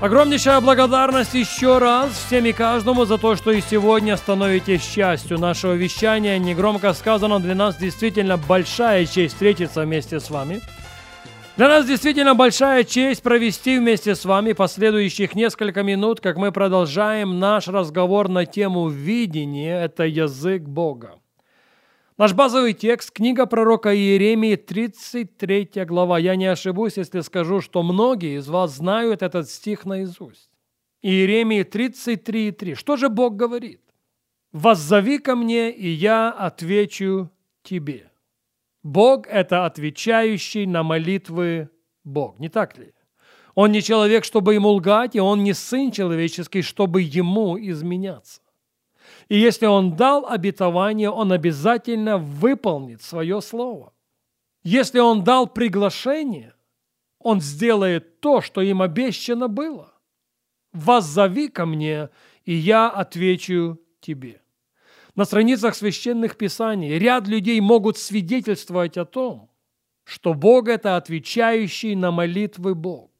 Огромнейшая благодарность еще раз всем и каждому за то, что и сегодня становитесь частью нашего вещания. Негромко сказано, для нас действительно большая честь встретиться вместе с вами. Для нас действительно большая честь провести вместе с вами последующих несколько минут, как мы продолжаем наш разговор на тему видения – это язык Бога. Наш базовый текст – книга пророка Иеремии, 33 глава. Я не ошибусь, если скажу, что многие из вас знают этот стих наизусть. Иеремии 33,3. Что же Бог говорит? «Воззови ко мне, и я отвечу тебе». Бог – это отвечающий на молитвы Бог, не так ли? Он не человек, чтобы ему лгать, и он не сын человеческий, чтобы ему изменяться. И если Он дал обетование, Он обязательно выполнит свое слово. Если Он дал приглашение, Он сделает то, что им обещано было. «Воззови ко мне, и я отвечу тебе». На страницах священных писаний ряд людей могут свидетельствовать о том, что Бог – это отвечающий на молитвы Бог.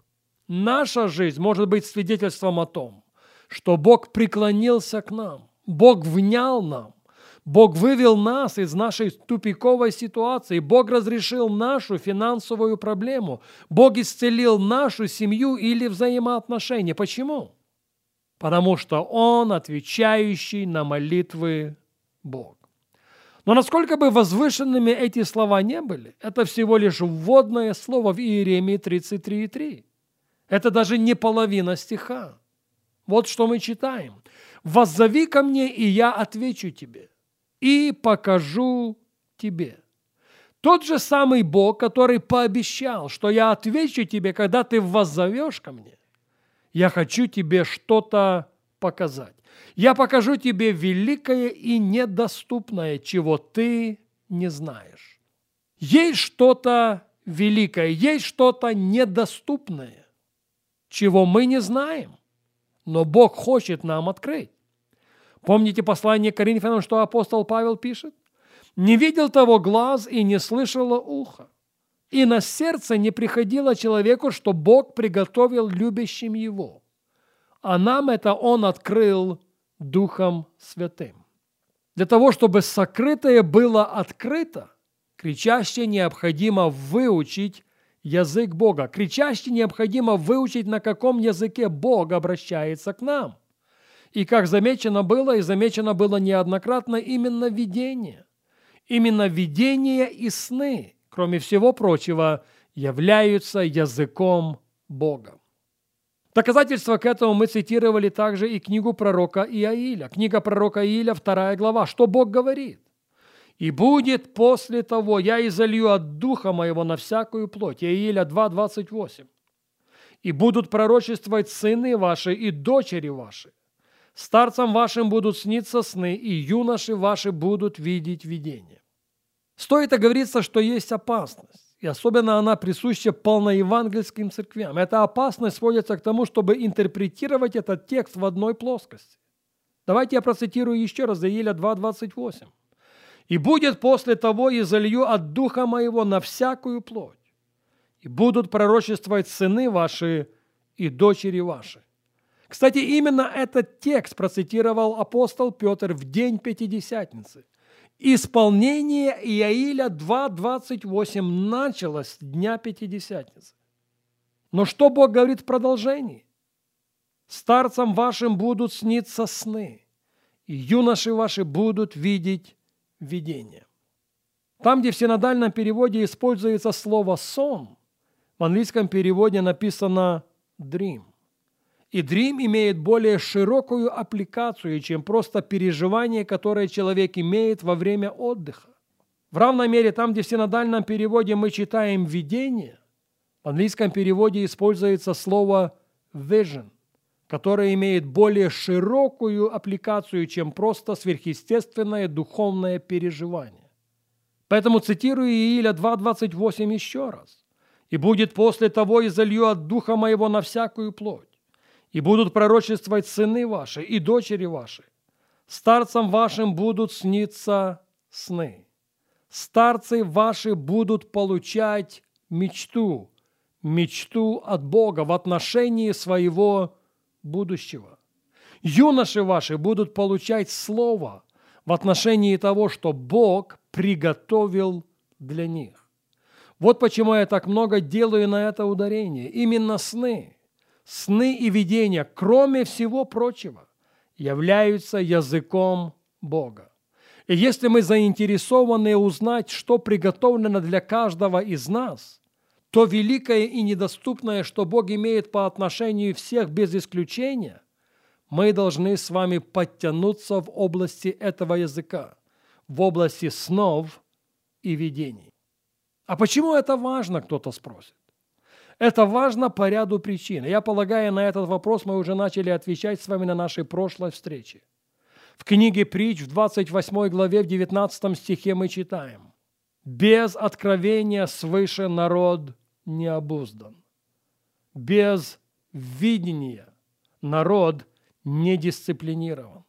Наша жизнь может быть свидетельством о том, что Бог преклонился к нам – Бог внял нам. Бог вывел нас из нашей тупиковой ситуации. Бог разрешил нашу финансовую проблему. Бог исцелил нашу семью или взаимоотношения. Почему? Потому что Он отвечающий на молитвы Бог. Но насколько бы возвышенными эти слова не были, это всего лишь вводное слово в Иеремии 33.3. Это даже не половина стиха. Вот что мы читаем воззови ко мне, и я отвечу тебе, и покажу тебе. Тот же самый Бог, который пообещал, что я отвечу тебе, когда ты воззовешь ко мне, я хочу тебе что-то показать. Я покажу тебе великое и недоступное, чего ты не знаешь. Есть что-то великое, есть что-то недоступное, чего мы не знаем, но Бог хочет нам открыть. Помните послание Коринфянам, что апостол Павел пишет? «Не видел того глаз и не слышало ухо, и на сердце не приходило человеку, что Бог приготовил любящим его, а нам это Он открыл Духом Святым». Для того, чтобы сокрытое было открыто, кричаще необходимо выучить язык Бога. Кричаще необходимо выучить, на каком языке Бог обращается к нам – и как замечено было, и замечено было неоднократно, именно видение. Именно видение и сны, кроме всего прочего, являются языком Бога. Доказательство к этому мы цитировали также и книгу пророка Иаиля. Книга пророка Иаиля, вторая глава. Что Бог говорит? «И будет после того, я изолью от духа моего на всякую плоть». Иаиля 2, 28. «И будут пророчествовать сыны ваши и дочери ваши, Старцам вашим будут сниться сны, и юноши ваши будут видеть видения. Стоит оговориться, что есть опасность, и особенно она присуща полноевангельским церквям. Эта опасность сводится к тому, чтобы интерпретировать этот текст в одной плоскости. Давайте я процитирую еще раз Заиля 2.28. «И будет после того и залью от духа моего на всякую плоть, и будут пророчествовать сыны ваши и дочери ваши, кстати, именно этот текст процитировал апостол Петр в день Пятидесятницы. Исполнение Иаиля 2.28 началось с дня Пятидесятницы. Но что Бог говорит в продолжении? «Старцам вашим будут сниться сны, и юноши ваши будут видеть видения». Там, где в синодальном переводе используется слово «сон», в английском переводе написано «dream». И Dream имеет более широкую аппликацию, чем просто переживание, которое человек имеет во время отдыха. В равной мере там, где в синодальном переводе мы читаем «видение», в английском переводе используется слово vision, которая имеет более широкую аппликацию, чем просто сверхъестественное духовное переживание. Поэтому цитирую Ииля 2.28 еще раз. «И будет после того, и залью от духа моего на всякую плоть, и будут пророчествовать сыны ваши и дочери ваши. Старцам вашим будут сниться сны. Старцы ваши будут получать мечту, мечту от Бога в отношении своего будущего. Юноши ваши будут получать слово в отношении того, что Бог приготовил для них. Вот почему я так много делаю на это ударение. Именно сны, сны и видения, кроме всего прочего, являются языком Бога. И если мы заинтересованы узнать, что приготовлено для каждого из нас, то великое и недоступное, что Бог имеет по отношению всех без исключения, мы должны с вами подтянуться в области этого языка, в области снов и видений. А почему это важно, кто-то спросит? Это важно по ряду причин. Я полагаю, на этот вопрос мы уже начали отвечать с вами на нашей прошлой встрече. В книге Притч в 28 главе в 19 стихе мы читаем «Без откровения свыше народ не обуздан, без видения народ не дисциплинирован».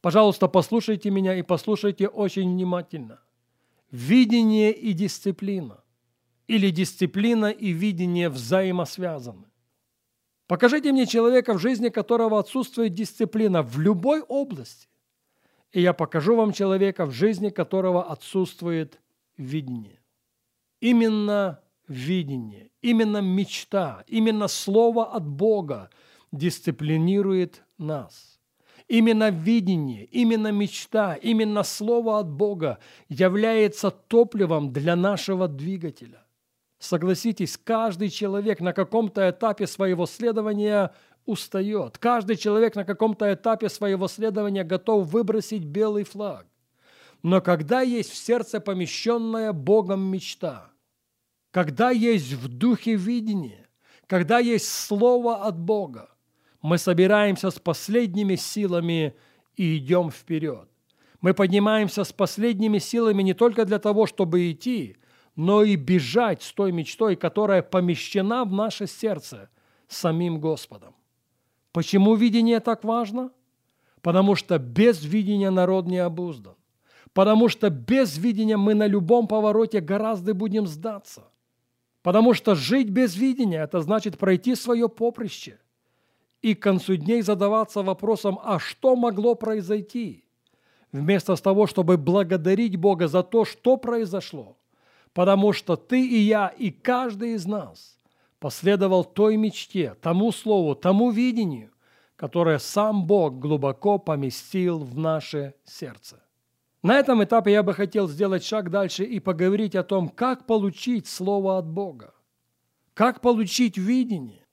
Пожалуйста, послушайте меня и послушайте очень внимательно. Видение и дисциплина или дисциплина и видение взаимосвязаны. Покажите мне человека, в жизни которого отсутствует дисциплина в любой области, и я покажу вам человека, в жизни которого отсутствует видение. Именно видение, именно мечта, именно слово от Бога дисциплинирует нас. Именно видение, именно мечта, именно слово от Бога является топливом для нашего двигателя. Согласитесь, каждый человек на каком-то этапе своего следования устает. Каждый человек на каком-то этапе своего следования готов выбросить белый флаг. Но когда есть в сердце помещенная Богом мечта, когда есть в духе видение, когда есть слово от Бога, мы собираемся с последними силами и идем вперед. Мы поднимаемся с последними силами не только для того, чтобы идти, но и бежать с той мечтой, которая помещена в наше сердце самим Господом. Почему видение так важно? Потому что без видения народ не обуздан. Потому что без видения мы на любом повороте гораздо будем сдаться. Потому что жить без видения – это значит пройти свое поприще и к концу дней задаваться вопросом, а что могло произойти? Вместо того, чтобы благодарить Бога за то, что произошло – потому что ты и я, и каждый из нас последовал той мечте, тому слову, тому видению, которое сам Бог глубоко поместил в наше сердце. На этом этапе я бы хотел сделать шаг дальше и поговорить о том, как получить Слово от Бога, как получить видение,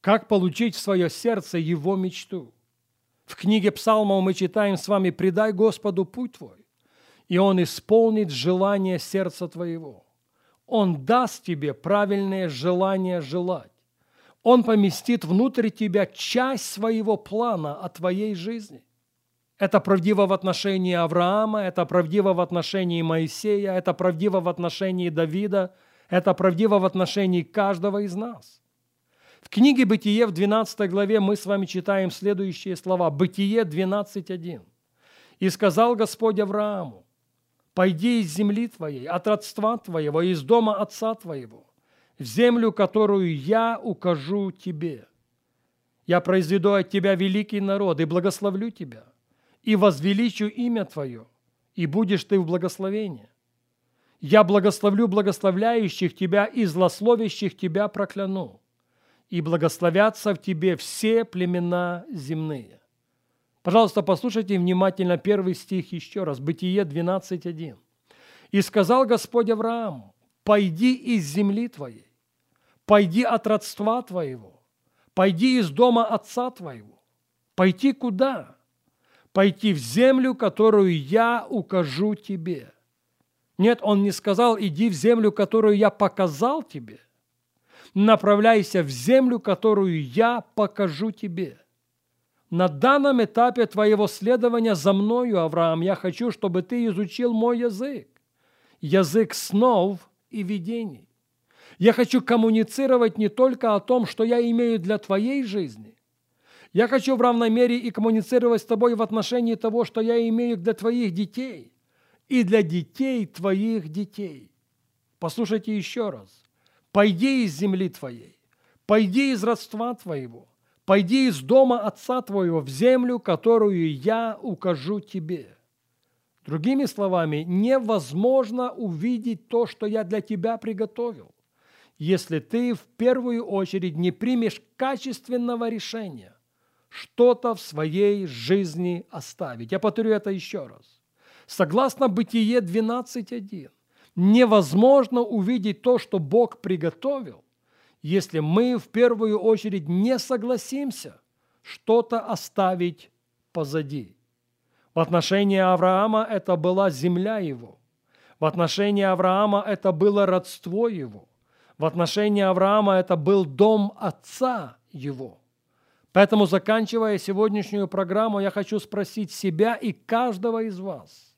как получить в свое сердце Его мечту. В книге Псалмов мы читаем с вами «Предай Господу путь твой, и Он исполнит желание сердца твоего. Он даст тебе правильное желание желать. Он поместит внутрь тебя часть своего плана о твоей жизни. Это правдиво в отношении Авраама, это правдиво в отношении Моисея, это правдиво в отношении Давида, это правдиво в отношении каждого из нас. В книге «Бытие» в 12 главе мы с вами читаем следующие слова. Бытие 12.1. «И сказал Господь Аврааму, Пойди из земли твоей, от родства твоего, из дома отца твоего, в землю, которую я укажу тебе. Я произведу от тебя великий народ и благословлю тебя, и возвеличу имя твое, и будешь ты в благословении. Я благословлю благословляющих тебя и злословящих тебя прокляну, и благословятся в тебе все племена земные. Пожалуйста, послушайте внимательно первый стих еще раз. Бытие 12.1. «И сказал Господь Аврааму, пойди из земли твоей, пойди от родства твоего, пойди из дома отца твоего. Пойти куда? Пойти в землю, которую я укажу тебе». Нет, он не сказал, иди в землю, которую я показал тебе. направляйся в землю, которую я покажу тебе. На данном этапе твоего следования за мною, Авраам, я хочу, чтобы ты изучил мой язык. Язык снов и видений. Я хочу коммуницировать не только о том, что я имею для твоей жизни. Я хочу в равной мере и коммуницировать с тобой в отношении того, что я имею для твоих детей и для детей твоих детей. Послушайте еще раз. «Пойди из земли твоей, пойди из родства твоего, пойди из дома отца твоего в землю, которую я укажу тебе». Другими словами, невозможно увидеть то, что я для тебя приготовил, если ты в первую очередь не примешь качественного решения что-то в своей жизни оставить. Я повторю это еще раз. Согласно Бытие 12.1, невозможно увидеть то, что Бог приготовил, если мы в первую очередь не согласимся что-то оставить позади. В отношении Авраама это была земля его. В отношении Авраама это было родство его. В отношении Авраама это был дом отца его. Поэтому, заканчивая сегодняшнюю программу, я хочу спросить себя и каждого из вас,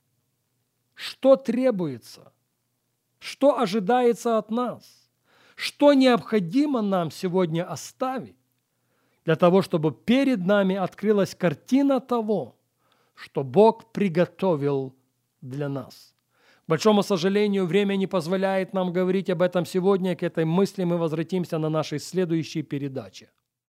что требуется, что ожидается от нас, что необходимо нам сегодня оставить для того, чтобы перед нами открылась картина того, что Бог приготовил для нас. К большому сожалению, время не позволяет нам говорить об этом сегодня. К этой мысли мы возвратимся на нашей следующей передаче.